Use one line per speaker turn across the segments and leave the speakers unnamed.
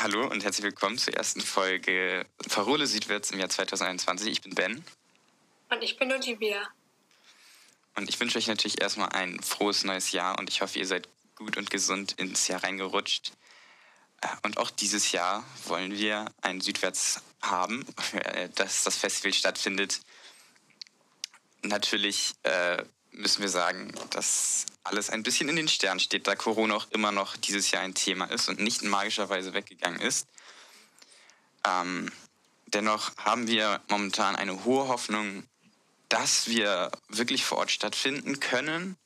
Hallo und herzlich willkommen zur ersten Folge Parole Südwärts im Jahr 2021. Ich bin Ben.
Und ich bin Olivia.
Und ich wünsche euch natürlich erstmal ein frohes neues Jahr und ich hoffe, ihr seid gut und gesund ins Jahr reingerutscht. Äh, und auch dieses Jahr wollen wir ein Südwärts haben, äh, dass das Festival stattfindet. Natürlich äh, müssen wir sagen, dass alles ein bisschen in den Sternen steht, da Corona auch immer noch dieses Jahr ein Thema ist und nicht in magischer Weise weggegangen ist. Ähm, dennoch haben wir momentan eine hohe Hoffnung, dass wir wirklich vor Ort stattfinden können.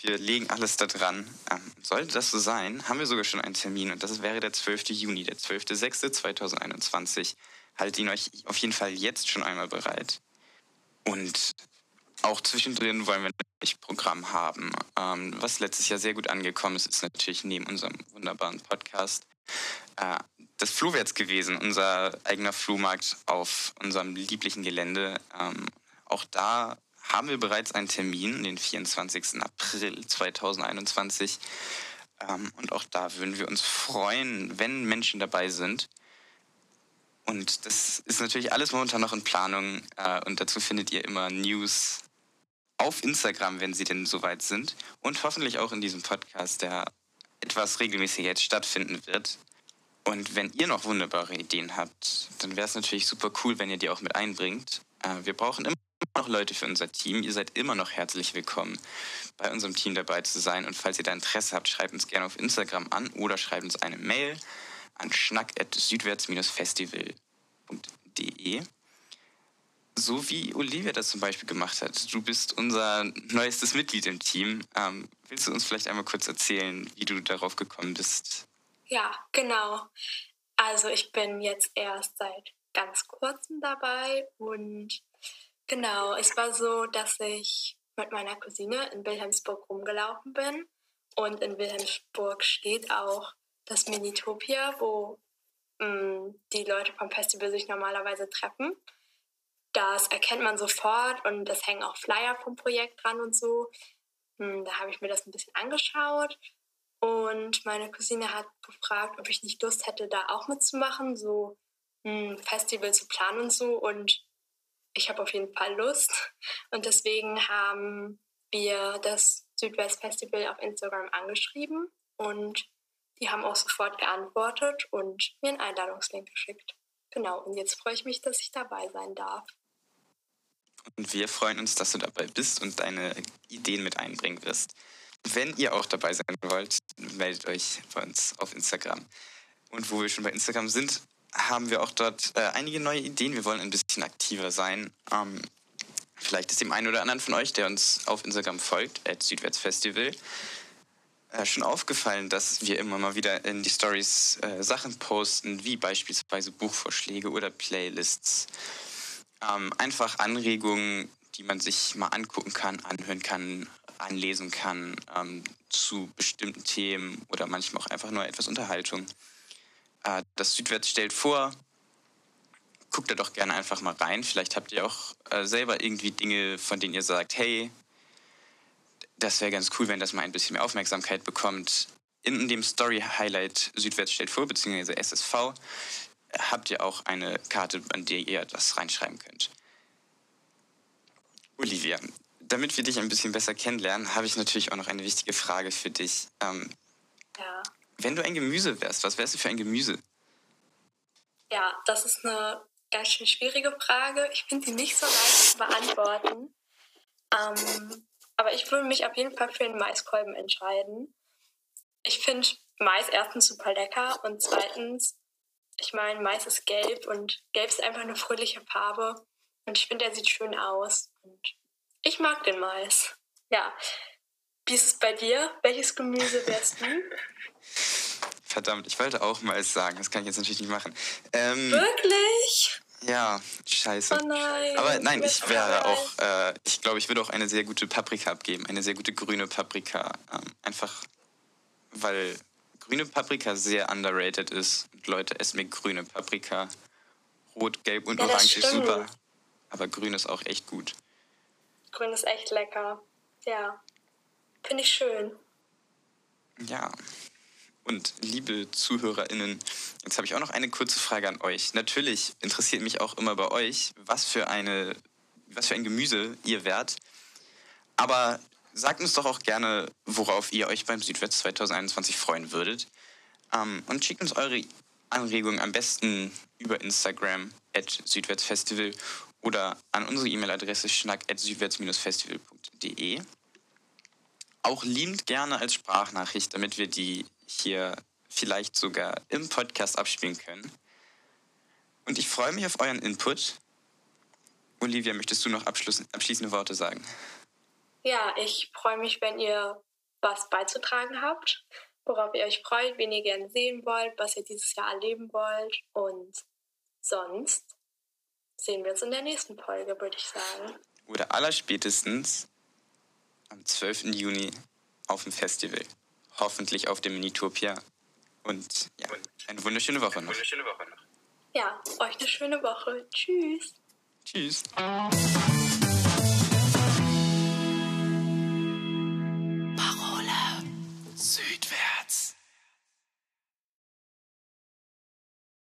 Wir legen alles daran. Ähm, sollte das so sein, haben wir sogar schon einen Termin und das wäre der 12. Juni, der 12.06.2021. Haltet ihn euch auf jeden Fall jetzt schon einmal bereit. Und auch zwischendrin wollen wir natürlich Programm haben. Ähm, was letztes Jahr sehr gut angekommen ist, ist natürlich neben unserem wunderbaren Podcast äh, das Flohwärts gewesen, unser eigener Flohmarkt auf unserem lieblichen Gelände. Ähm, auch da haben wir bereits einen Termin, den 24. April 2021. Ähm, und auch da würden wir uns freuen, wenn Menschen dabei sind. Und das ist natürlich alles momentan noch in Planung. Äh, und dazu findet ihr immer News auf Instagram, wenn sie denn soweit sind. Und hoffentlich auch in diesem Podcast, der etwas regelmäßiger jetzt stattfinden wird. Und wenn ihr noch wunderbare Ideen habt, dann wäre es natürlich super cool, wenn ihr die auch mit einbringt. Äh, wir brauchen immer noch Leute für unser Team. Ihr seid immer noch herzlich willkommen, bei unserem Team dabei zu sein. Und falls ihr da Interesse habt, schreibt uns gerne auf Instagram an oder schreibt uns eine Mail an schnack.südwärts-festival.de so wie Olivia das zum Beispiel gemacht hat. Du bist unser neuestes Mitglied im Team. Ähm, willst du uns vielleicht einmal kurz erzählen, wie du darauf gekommen bist?
Ja, genau. Also ich bin jetzt erst seit ganz kurzem dabei und genau, es war so, dass ich mit meiner Cousine in Wilhelmsburg rumgelaufen bin und in Wilhelmsburg steht auch das Minitopia, wo mh, mm, die Leute vom Festival sich normalerweise treffen. Das erkennt man sofort und es hängen auch Flyer vom Projekt dran und so. Hm, da habe ich mir das ein bisschen angeschaut und meine Cousine hat gefragt, ob ich nicht Lust hätte, da auch mitzumachen, so ein Festival zu planen und so. Und ich habe auf jeden Fall Lust. Und deswegen haben wir das Südwest Festival auf Instagram angeschrieben und die haben auch sofort geantwortet und mir einen Einladungslink geschickt. Genau, und jetzt freue ich mich, dass ich dabei sein darf.
Und wir freuen uns, dass du dabei bist und deine Ideen mit einbringen wirst. Wenn ihr auch dabei sein wollt, meldet euch bei uns auf Instagram. Und wo wir schon bei Instagram sind, haben wir auch dort äh, einige neue Ideen. Wir wollen ein bisschen aktiver sein. Ähm, vielleicht ist dem einen oder anderen von euch, der uns auf Instagram folgt, at Südwärtsfestival, äh, schon aufgefallen, dass wir immer mal wieder in die Stories äh, Sachen posten, wie beispielsweise Buchvorschläge oder Playlists. Ähm, einfach Anregungen, die man sich mal angucken kann, anhören kann, anlesen kann ähm, zu bestimmten Themen oder manchmal auch einfach nur etwas Unterhaltung. Äh, das Südwärts stellt vor, guckt da doch gerne einfach mal rein. Vielleicht habt ihr auch äh, selber irgendwie Dinge, von denen ihr sagt, hey, das wäre ganz cool, wenn das mal ein bisschen mehr Aufmerksamkeit bekommt. In dem Story-Highlight Südwärts stellt vor, beziehungsweise SSV, habt ihr auch eine Karte, an der ihr das reinschreiben könnt. Olivia, damit wir dich ein bisschen besser kennenlernen, habe ich natürlich auch noch eine wichtige Frage für dich. Ähm,
ja.
Wenn du ein Gemüse wärst, was wärst du für ein Gemüse?
Ja, das ist eine ganz schön schwierige Frage. Ich finde sie nicht so leicht zu beantworten. Ähm, aber ich würde mich auf jeden Fall für den Maiskolben entscheiden. Ich finde Mais erstens super lecker und zweitens ich meine, Mais ist gelb und gelb ist einfach eine fröhliche Farbe. Und ich finde, er sieht schön aus. Und ich mag den Mais. Ja. Wie ist es bei dir? Welches Gemüse wärst du?
Verdammt, ich wollte auch Mais sagen. Das kann ich jetzt natürlich nicht machen.
Ähm, Wirklich?
Ja, scheiße.
Oh nein.
Aber nein, ich wäre auch, äh, ich glaube, ich würde auch eine sehr gute Paprika abgeben. Eine sehr gute grüne Paprika. Ähm, einfach, weil grüne Paprika sehr underrated ist. Und Leute essen mir grüne Paprika. Rot, Gelb und
ja,
Orange ist super. Aber grün ist auch echt gut.
Grün ist echt lecker. Ja. Finde ich schön.
Ja. Und liebe ZuhörerInnen, jetzt habe ich auch noch eine kurze Frage an euch. Natürlich interessiert mich auch immer bei euch, was für, eine, was für ein Gemüse ihr wärt. Aber sagt uns doch auch gerne, worauf ihr euch beim Südwest 2021 freuen würdet. Ähm, und schickt uns eure Anregungen am besten über Instagram at südwärtsfestival oder an unsere E-Mail-Adresse schnack at südwärts-festival.de. Auch liebend gerne als Sprachnachricht, damit wir die hier vielleicht sogar im Podcast abspielen können. Und ich freue mich auf euren Input. Olivia, möchtest du noch abschließende Worte sagen?
Ja, ich freue mich, wenn ihr was beizutragen habt, worauf ihr euch freut, wen ihr gerne sehen wollt, was ihr dieses Jahr erleben wollt. Und sonst sehen wir uns in der nächsten Folge, würde ich sagen.
Oder allerspätestens am 12. Juni auf dem Festival hoffentlich auf dem Minitopia. Und ja, eine wunderschöne Woche noch.
Ja, euch eine schöne Woche. Tschüss.
Tschüss.